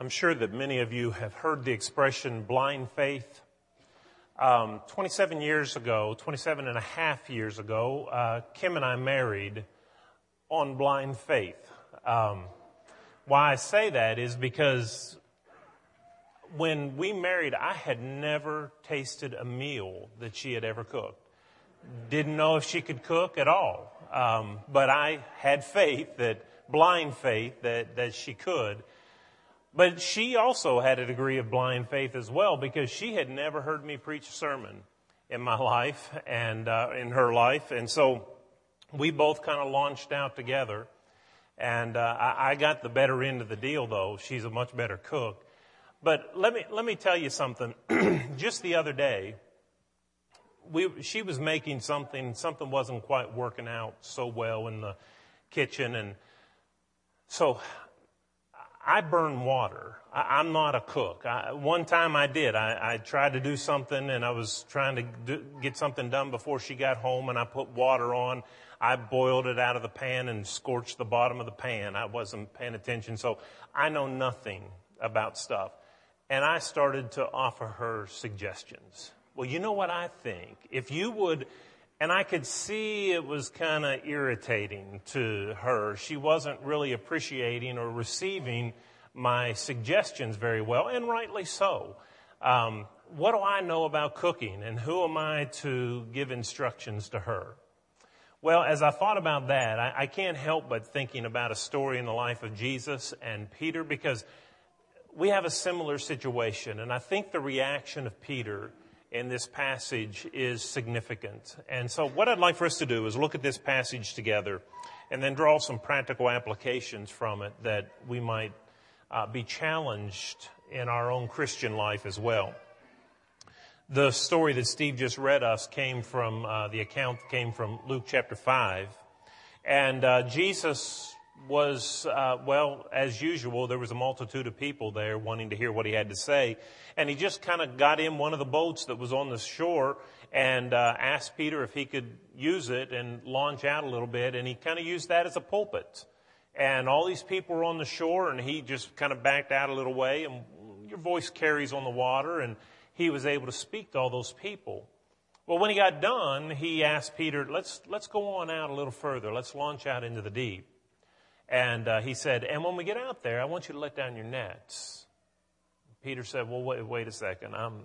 I'm sure that many of you have heard the expression blind faith. Um, 27 years ago, 27 and a half years ago, uh, Kim and I married on blind faith. Um, why I say that is because when we married, I had never tasted a meal that she had ever cooked. Didn't know if she could cook at all. Um, but I had faith that, blind faith that, that she could. But she also had a degree of blind faith as well because she had never heard me preach a sermon in my life and uh, in her life. And so we both kind of launched out together. And uh, I, I got the better end of the deal, though. She's a much better cook. But let me let me tell you something. Just the other day, we she was making something. Something wasn't quite working out so well in the kitchen, and so I burn water. I, am not a cook. I, one time I did. I, I, tried to do something and I was trying to do, get something done before she got home and I put water on. I boiled it out of the pan and scorched the bottom of the pan. I wasn't paying attention. So I know nothing about stuff. And I started to offer her suggestions. Well, you know what I think? If you would and I could see it was kind of irritating to her. She wasn't really appreciating or receiving my suggestions very well, and rightly so. Um, what do I know about cooking, and who am I to give instructions to her? Well, as I thought about that, I, I can't help but thinking about a story in the life of Jesus and Peter because we have a similar situation, and I think the reaction of Peter in this passage is significant. And so what I'd like for us to do is look at this passage together and then draw some practical applications from it that we might uh, be challenged in our own Christian life as well. The story that Steve just read us came from, uh, the account came from Luke chapter 5. And uh, Jesus was, uh, well, as usual, there was a multitude of people there wanting to hear what he had to say. And he just kind of got in one of the boats that was on the shore and uh, asked Peter if he could use it and launch out a little bit. And he kind of used that as a pulpit. And all these people were on the shore and he just kind of backed out a little way and your voice carries on the water and he was able to speak to all those people. Well, when he got done, he asked Peter, let's, let's go on out a little further. Let's launch out into the deep. And uh, he said, And when we get out there, I want you to let down your nets. Peter said, Well, wait, wait a second. Um,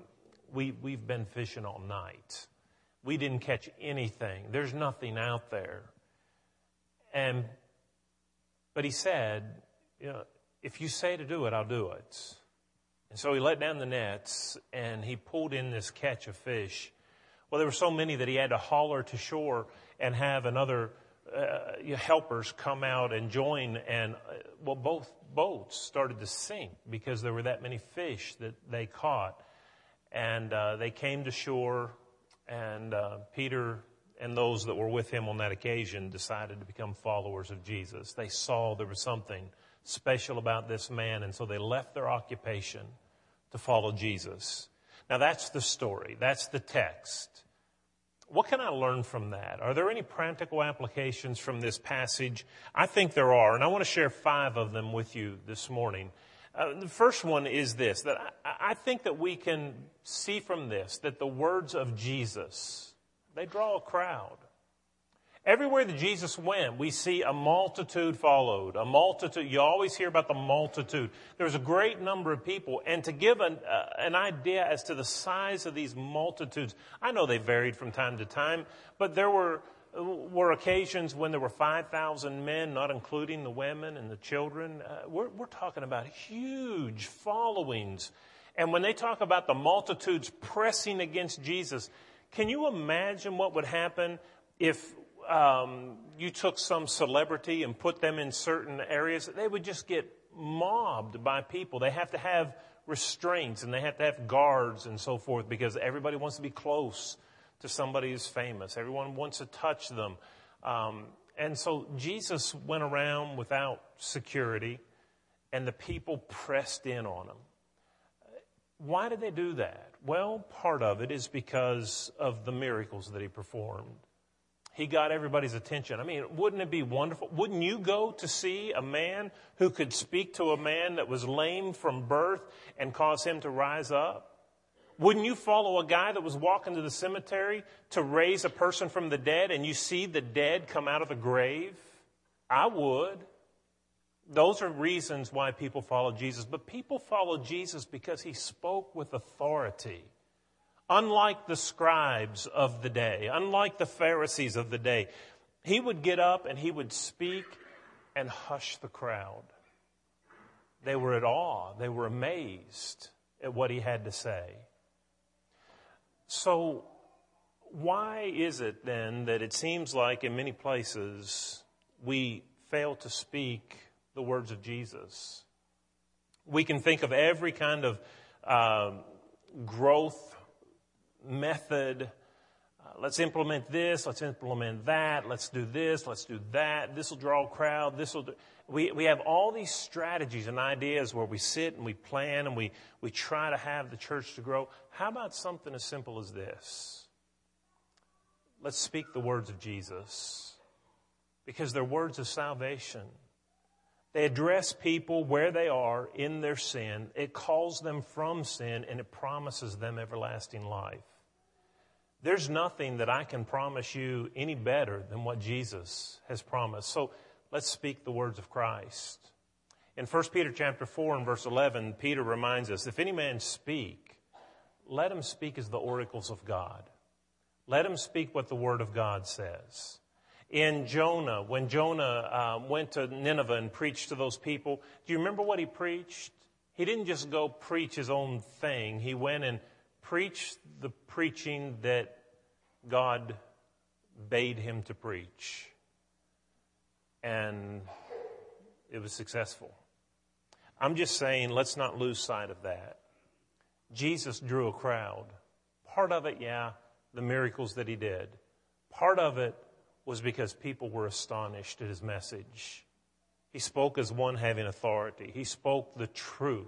we, we've been fishing all night. We didn't catch anything. There's nothing out there. And, but he said, you know, if you say to do it, I'll do it. And so he let down the nets and he pulled in this catch of fish. Well, there were so many that he had to haul her to shore and have another uh, helpers come out and join, and uh, well, both boats started to sink because there were that many fish that they caught, and uh, they came to shore, and uh, Peter and those that were with him on that occasion decided to become followers of Jesus. They saw there was something special about this man, and so they left their occupation to follow Jesus. Now that's the story. That's the text. What can I learn from that? Are there any practical applications from this passage? I think there are, and I want to share five of them with you this morning. Uh, the first one is this that I, I think that we can see from this that the words of Jesus they draw a crowd. Everywhere that Jesus went, we see a multitude followed. A multitude. You always hear about the multitude. There's a great number of people. And to give an, uh, an idea as to the size of these multitudes, I know they varied from time to time, but there were, were occasions when there were 5,000 men, not including the women and the children. Uh, we're, we're talking about huge followings. And when they talk about the multitudes pressing against Jesus, can you imagine what would happen if um, you took some celebrity and put them in certain areas, they would just get mobbed by people. They have to have restraints and they have to have guards and so forth because everybody wants to be close to somebody who's famous. Everyone wants to touch them. Um, and so Jesus went around without security and the people pressed in on him. Why did they do that? Well, part of it is because of the miracles that he performed. He got everybody's attention. I mean, wouldn't it be wonderful? Wouldn't you go to see a man who could speak to a man that was lame from birth and cause him to rise up? Wouldn't you follow a guy that was walking to the cemetery to raise a person from the dead and you see the dead come out of the grave? I would. Those are reasons why people follow Jesus. But people follow Jesus because he spoke with authority. Unlike the scribes of the day, unlike the Pharisees of the day, he would get up and he would speak and hush the crowd. They were at awe, they were amazed at what he had to say. So, why is it then that it seems like in many places we fail to speak the words of Jesus? We can think of every kind of uh, growth method. Uh, let's implement this. Let's implement that. Let's do this. Let's do that. This will draw a crowd. This will. Do. We we have all these strategies and ideas where we sit and we plan and we we try to have the church to grow. How about something as simple as this? Let's speak the words of Jesus because they're words of salvation. They address people where they are in their sin. It calls them from sin and it promises them everlasting life. There's nothing that I can promise you any better than what Jesus has promised. So let's speak the words of Christ. In 1 Peter chapter 4 and verse 11, Peter reminds us, if any man speak, let him speak as the oracles of God. Let him speak what the word of God says in Jonah, when Jonah uh, went to Nineveh and preached to those people, do you remember what he preached? He didn't just go preach his own thing. He went and preached the preaching that God bade him to preach. And it was successful. I'm just saying, let's not lose sight of that. Jesus drew a crowd. Part of it, yeah, the miracles that he did. Part of it, was because people were astonished at his message. He spoke as one having authority. He spoke the truth.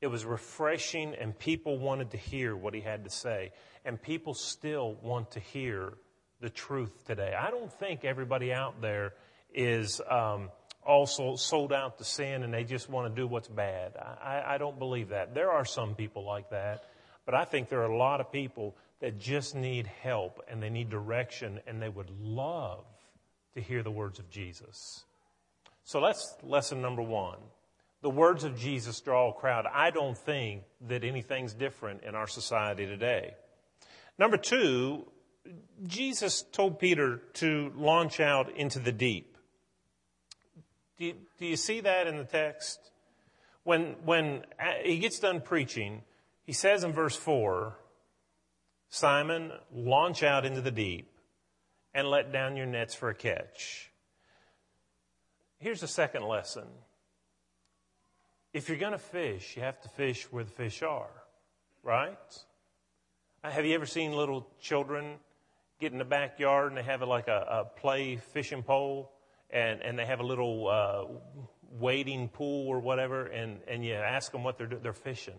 It was refreshing, and people wanted to hear what he had to say. And people still want to hear the truth today. I don't think everybody out there is um, also sold out to sin and they just want to do what's bad. I, I don't believe that. There are some people like that, but I think there are a lot of people that just need help and they need direction and they would love to hear the words of Jesus. So that's lesson number one. The words of Jesus draw a crowd. I don't think that anything's different in our society today. Number two, Jesus told Peter to launch out into the deep. Do you, do you see that in the text? When, when he gets done preaching, he says in verse 4, Simon, launch out into the deep and let down your nets for a catch. Here's the second lesson. If you're going to fish, you have to fish where the fish are, right? Uh, have you ever seen little children get in the backyard and they have like a, a play fishing pole and, and they have a little uh, wading pool or whatever and, and you ask them what they're doing? They're fishing.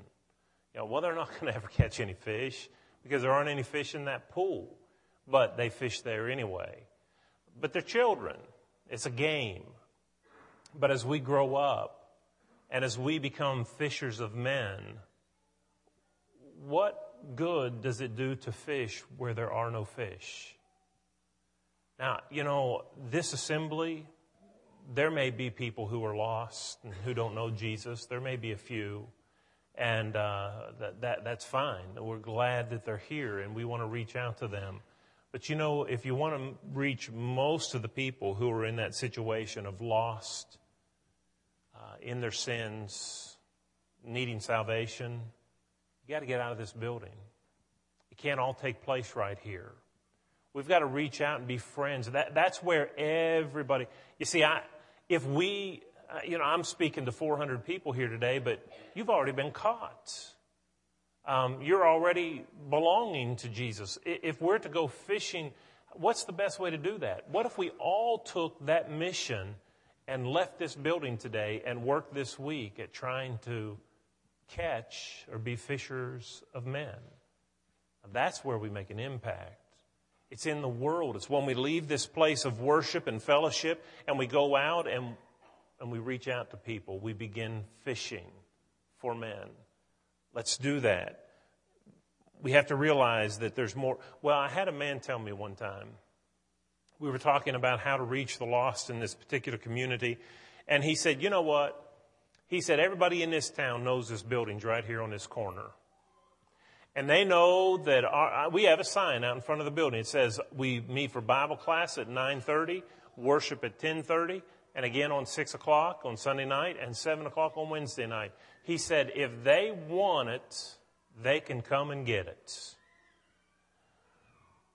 You know, well, they're not going to ever catch any fish because there aren't any fish in that pool, but they fish there anyway. But they're children. It's a game. But as we grow up and as we become fishers of men, what good does it do to fish where there are no fish? Now, you know, this assembly, there may be people who are lost and who don't know Jesus. There may be a few. And uh, that, that, that's fine. We're glad that they're here and we want to reach out to them. But you know, if you want to reach most of the people who are in that situation of lost, uh, in their sins, needing salvation, you got to get out of this building. It can't all take place right here. We've got to reach out and be friends. That, that's where everybody, you see, I, if we uh, you know, I'm speaking to 400 people here today, but you've already been caught. Um, you're already belonging to Jesus. If we're to go fishing, what's the best way to do that? What if we all took that mission and left this building today and worked this week at trying to catch or be fishers of men? That's where we make an impact. It's in the world. It's when we leave this place of worship and fellowship and we go out and, and we reach out to people. We begin fishing for men. Let's do that. We have to realize that there's more. Well, I had a man tell me one time, we were talking about how to reach the lost in this particular community, and he said, You know what? He said, Everybody in this town knows this building's right here on this corner. And they know that our, we have a sign out in front of the building. It says we meet for Bible class at 9:30, worship at 10:30, and again on 6 o'clock on Sunday night and 7 o'clock on Wednesday night. He said, if they want it, they can come and get it.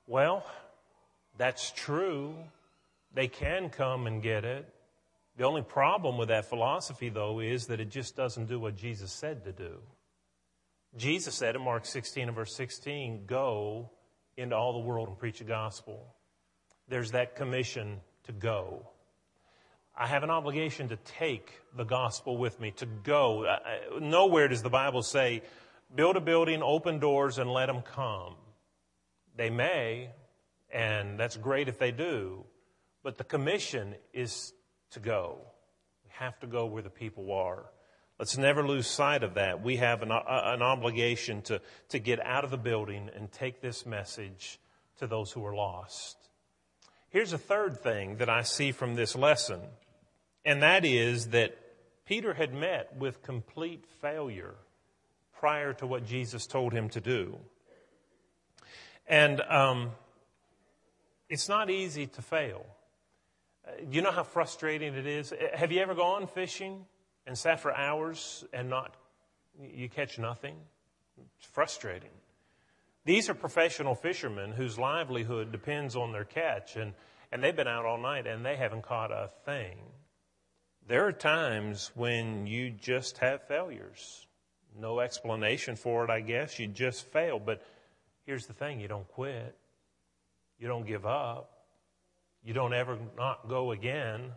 Well, that's true. They can come and get it. The only problem with that philosophy, though, is that it just doesn't do what Jesus said to do. Jesus said in Mark 16 and verse 16, go into all the world and preach the gospel. There's that commission to go. I have an obligation to take the gospel with me, to go. Nowhere does the Bible say, build a building, open doors, and let them come. They may, and that's great if they do, but the commission is to go. We have to go where the people are. Let's never lose sight of that. We have an, an obligation to, to get out of the building and take this message to those who are lost. Here's a third thing that I see from this lesson, and that is that Peter had met with complete failure prior to what Jesus told him to do. And um, it's not easy to fail. You know how frustrating it is? Have you ever gone fishing and sat for hours and not, you catch nothing. It's frustrating. These are professional fishermen whose livelihood depends on their catch, and, and they've been out all night and they haven't caught a thing. There are times when you just have failures. No explanation for it, I guess. You just fail. But here's the thing you don't quit, you don't give up, you don't ever not go again.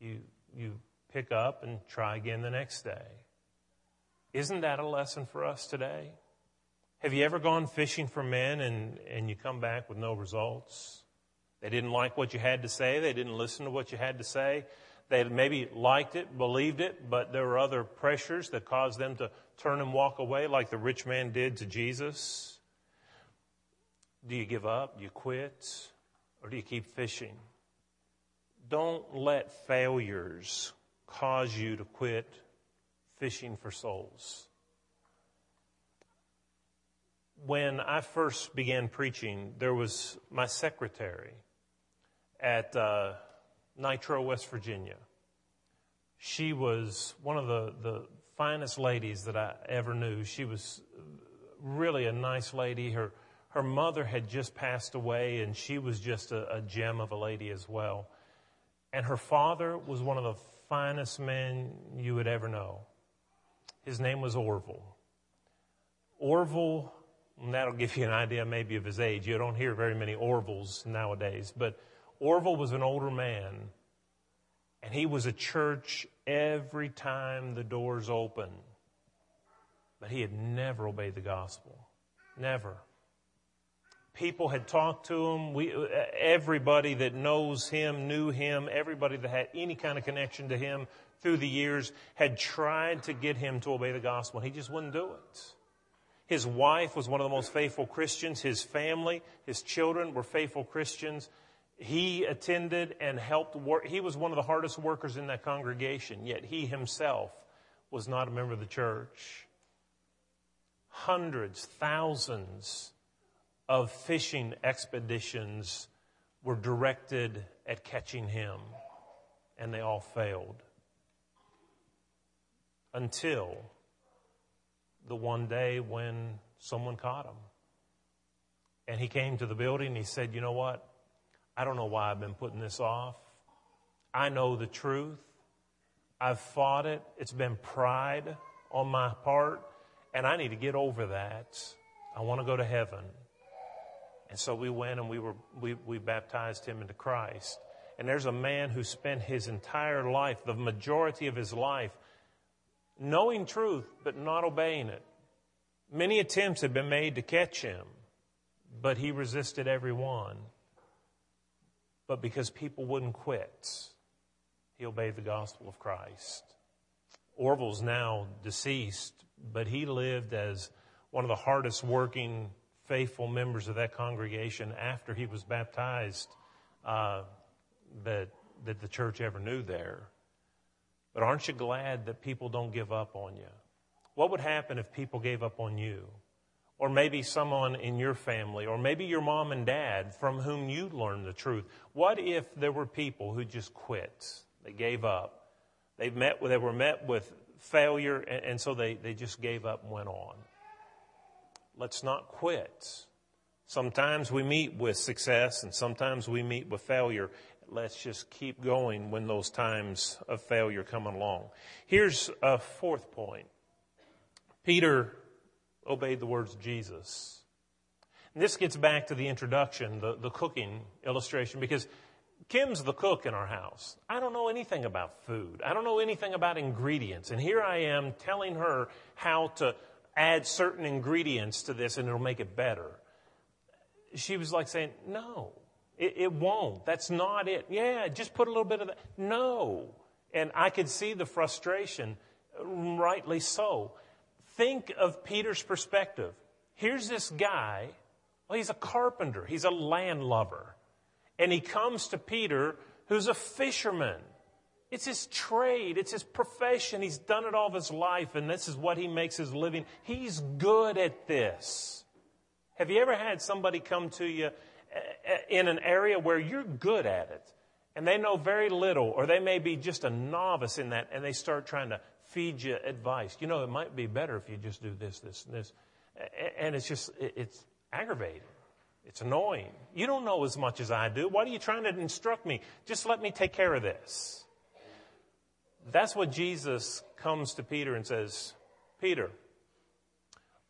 You, you pick up and try again the next day. Isn't that a lesson for us today? Have you ever gone fishing for men and, and you come back with no results? They didn't like what you had to say. They didn't listen to what you had to say. They maybe liked it, believed it, but there were other pressures that caused them to turn and walk away like the rich man did to Jesus. Do you give up? Do you quit? Or do you keep fishing? Don't let failures cause you to quit fishing for souls. When I first began preaching, there was my secretary at uh, Nitro, West Virginia. She was one of the, the finest ladies that I ever knew. She was really a nice lady. Her, her mother had just passed away, and she was just a, a gem of a lady as well. And her father was one of the finest men you would ever know. His name was Orville. Orville, that'll give you an idea maybe of his age. You don't hear very many Orvilles nowadays, but Orville was an older man, and he was a church every time the doors opened. But he had never obeyed the gospel. Never people had talked to him. We, everybody that knows him knew him. Everybody that had any kind of connection to him through the years had tried to get him to obey the gospel. and He just wouldn't do it. His wife was one of the most faithful Christians. His family, his children were faithful Christians. He attended and helped work. He was one of the hardest workers in that congregation, yet he himself was not a member of the church. Hundreds, thousands of fishing expeditions were directed at catching him, and they all failed. Until the one day when someone caught him. And he came to the building and he said, You know what? I don't know why I've been putting this off. I know the truth. I've fought it. It's been pride on my part, and I need to get over that. I want to go to heaven. And so we went and we were we, we baptized him into Christ. And there's a man who spent his entire life, the majority of his life, knowing truth but not obeying it. Many attempts had been made to catch him, but he resisted every one. But because people wouldn't quit, he obeyed the gospel of Christ. Orville's now deceased, but he lived as one of the hardest working faithful members of that congregation after he was baptized uh, that, that the church ever knew there. But aren't you glad that people don't give up on you? What would happen if people gave up on you? Or maybe someone in your family, or maybe your mom and dad from whom you learned the truth. What if there were people who just quit? They gave up. They, met, they were met with failure, and, and so they, they just gave up and went on. Let's not quit. Sometimes we meet with success and sometimes we meet with failure. Let's just keep going when those times of failure come along. Here's a fourth point. Peter obeyed the words of Jesus. And this gets back to the introduction, the, the cooking illustration, because Kim's the cook in our house. I don't know anything about food. I don't know anything about ingredients. And here I am telling her how to add certain ingredients to this and it'll make it better. She was like saying, No, it, it won't. That's not it. Yeah, just put a little bit of that. No. And I could see the frustration, rightly so. Think of Peter's perspective. Here's this guy, well, he's a carpenter, he's a landlubber. And he comes to Peter, who's a fisherman. It's his trade. It's his profession. He's done it all his life, and this is what he makes his living. He's good at this. Have you ever had somebody come to you uh, uh, in an area where you're good at it, and they know very little, or they may be just a novice in that, and they start trying to feed you advice? You know, it might be better if you just do this, this, and this. And it's just, it's aggravating. It's annoying. You don't know as much as I do. Why are you trying to instruct me? Just let me take care of this. That's what Jesus comes to Peter and says, Peter,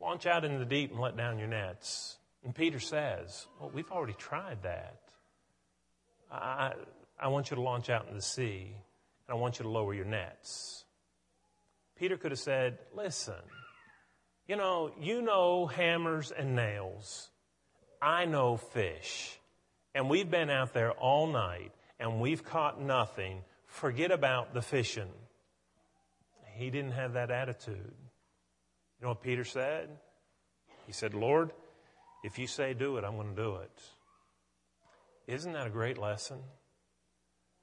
launch out into the deep and let down your nets. And Peter says, Well, we've already tried that. I, I want you to launch out in the sea, and I want you to lower your nets. Peter could have said, Listen, you know, you know hammers and nails. I know fish. And we've been out there all night, and we've caught nothing forget about the fishing. He didn't have that attitude. You know what Peter said? He said, Lord, if you say do it, I'm going to do it. Isn't that a great lesson?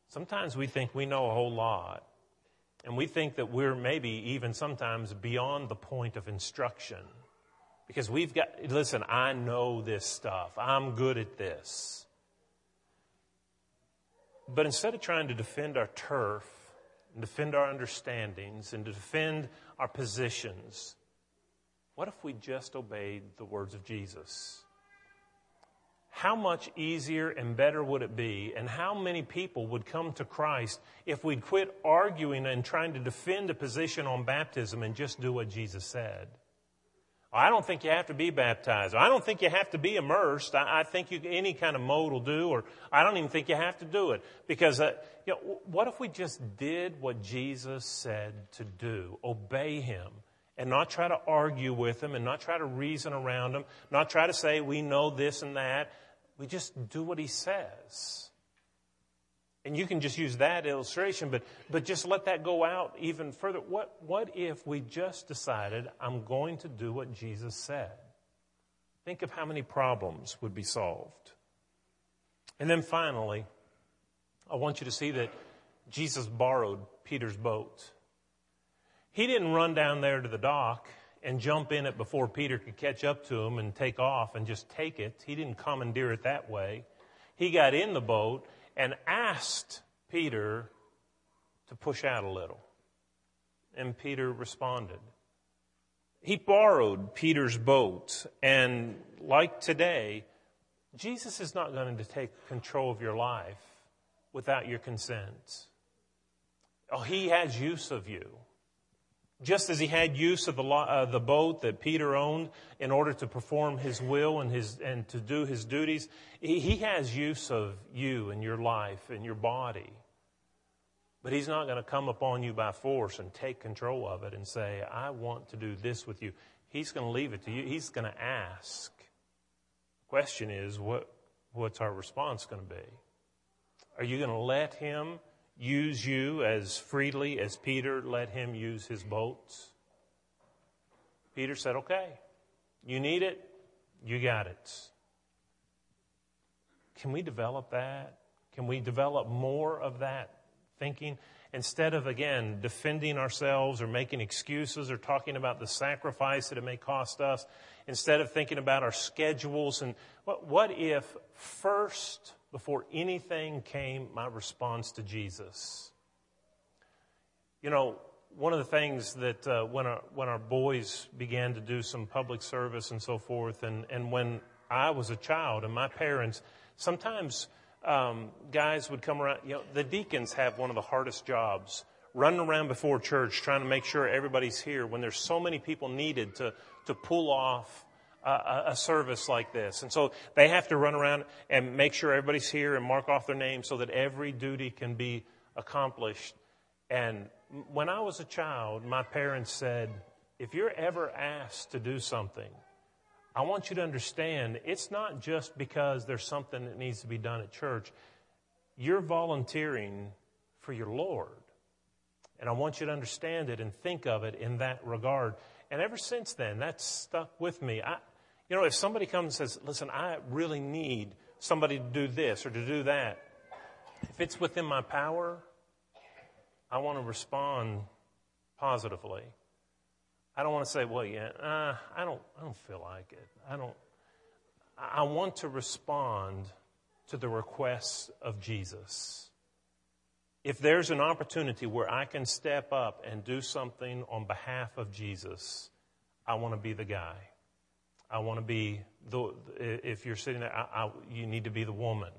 Sometimes we think we know a whole lot, and we think that we're maybe even sometimes beyond the point of instruction. Because we've got, listen, I know this stuff. I'm good at this. But instead of trying to defend our turf, and defend our understandings, and to defend our positions, what if we just obeyed the words of Jesus? How much easier and better would it be, and how many people would come to Christ if we'd quit arguing and trying to defend a position on baptism and just do what Jesus said? I don't think you have to be baptized. I don't think you have to be immersed. I, I think you, any kind of mode will do, or I don't even think you have to do it. Because, uh, you know, what if we just did what Jesus said to do? Obey Him and not try to argue with Him and not try to reason around Him, not try to say we know this and that. We just do what He says. And you can just use that illustration, but, but just let that go out even further. What, what if we just decided, I'm going to do what Jesus said? Think of how many problems would be solved. And then finally, I want you to see that Jesus borrowed Peter's boat. He didn't run down there to the dock and jump in it before Peter could catch up to him and take off and just take it. He didn't commandeer it that way. He got in the boat and asked Peter to push out a little. And Peter responded. He borrowed Peter's boat, and like today, Jesus is not going to take control of your life without your consent. Oh, he has use of you. Just as he had use of the, uh, the boat that Peter owned in order to perform his will and, his, and to do his duties, he, he has use of you and your life and your body. But he's not going to come upon you by force and take control of it and say, I want to do this with you. He's going to leave it to you. He's going to ask. The Question is, what, what's our response going to be? Are you going to let him use you as freely as Peter let him use his boats? Peter said, okay, you need it, you got it. Can we develop that? Can we develop more of that thinking? Instead of, again, defending ourselves or making excuses or talking about the sacrifice that it may cost us, instead of thinking about our schedules and what, what if first, before anything came, my response to Jesus? You know, one of the things that uh, when, our, when our boys began to do some public service and so forth, and, and when I was a child and my parents, sometimes um, guys would come around. You know, the deacons have one of the hardest jobs, running around before church trying to make sure everybody's here when there's so many people needed to to pull off a, a service like this. And so they have to run around and make sure everybody's here and mark off their name so that every duty can be accomplished. And when I was a child, my parents said, if you're ever asked to do something, I want you to understand it's not just because there's something that needs to be done at church. You're volunteering for your Lord. And I want you to understand it and think of it in that regard. And ever since then, that's stuck with me. I, you know, if somebody comes and says, listen, I really need somebody to do this or to do that, if it's within my power, I want to respond positively. I don't want to say, well, yeah, uh, I don't, I don't feel like it. I don't. I want to respond to the requests of Jesus. If there's an opportunity where I can step up and do something on behalf of Jesus, I want to be the guy. I want to be the. If you're sitting there, I, I, you need to be the woman,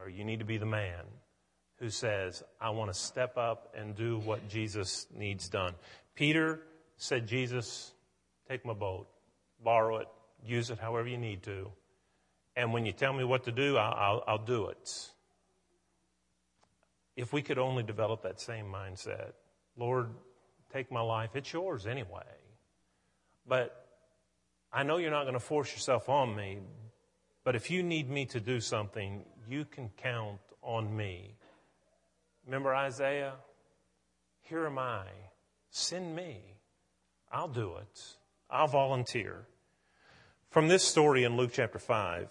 or you need to be the man who says, "I want to step up and do what Jesus needs done." Peter said, Jesus, take my boat, borrow it, use it however you need to. And when you tell me what to do, I'll, I'll, I'll do it. If we could only develop that same mindset, Lord, take my life. It's yours anyway. But I know you're not going to force yourself on me, but if you need me to do something, you can count on me. Remember Isaiah? Here am I. Send me. I'll do it. I'll volunteer. From this story in Luke chapter 5,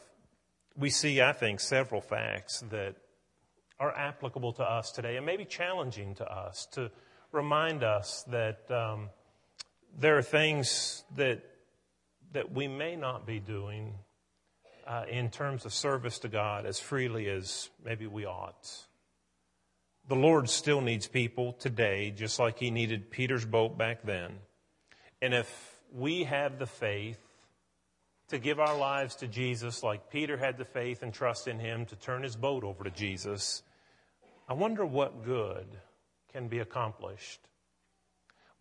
we see, I think, several facts that are applicable to us today and maybe challenging to us to remind us that um, there are things that, that we may not be doing uh, in terms of service to God as freely as maybe we ought. The Lord still needs people today, just like He needed Peter's boat back then. And if we have the faith to give our lives to Jesus, like Peter had the faith and trust in him to turn his boat over to Jesus, I wonder what good can be accomplished.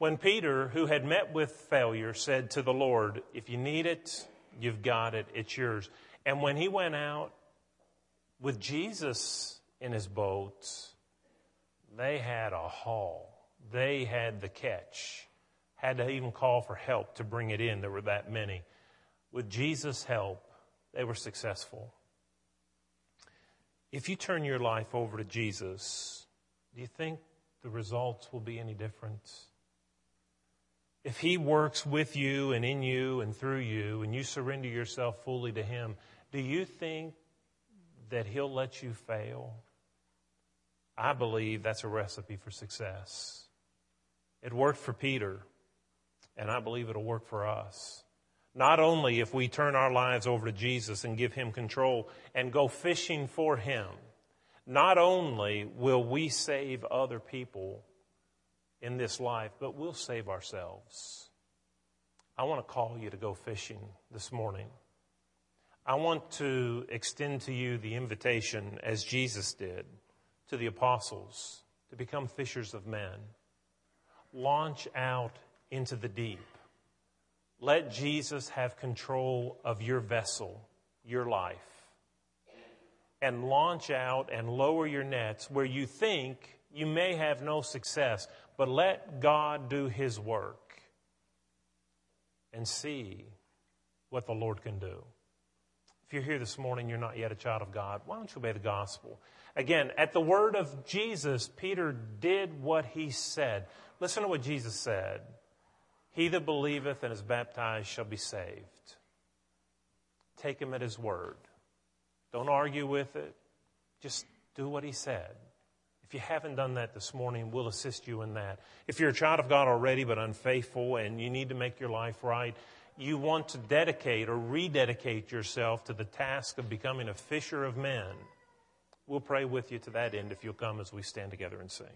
When Peter, who had met with failure, said to the Lord, If you need it, you've got it, it's yours. And when he went out with Jesus in his boat, they had a haul. They had the catch had to even call for help to bring it in. There were that many. With Jesus' help, they were successful. If you turn your life over to Jesus, do you think the results will be any different? If He works with you and in you and through you, and you surrender yourself fully to Him, do you think that He'll let you fail? I believe that's a recipe for success. It worked for Peter and I believe it'll work for us. Not only if we turn our lives over to Jesus and give Him control and go fishing for Him, not only will we save other people in this life, but we'll save ourselves. I want to call you to go fishing this morning. I want to extend to you the invitation, as Jesus did, to the apostles to become fishers of men. Launch out into the deep. Let Jesus have control of your vessel, your life. And launch out and lower your nets where you think you may have no success, but let God do His work and see what the Lord can do. If you're here this morning, you're not yet a child of God, why don't you obey the gospel? Again, at the word of Jesus, Peter did what he said. Listen to what Jesus said He that believeth and is baptized shall be saved. Take him at his word. Don't argue with it. Just do what he said. If you haven't done that this morning, we'll assist you in that. If you're a child of God already but unfaithful and you need to make your life right, you want to dedicate or rededicate yourself to the task of becoming a fisher of men, we'll pray with you to that end if you'll come as we stand together and sing.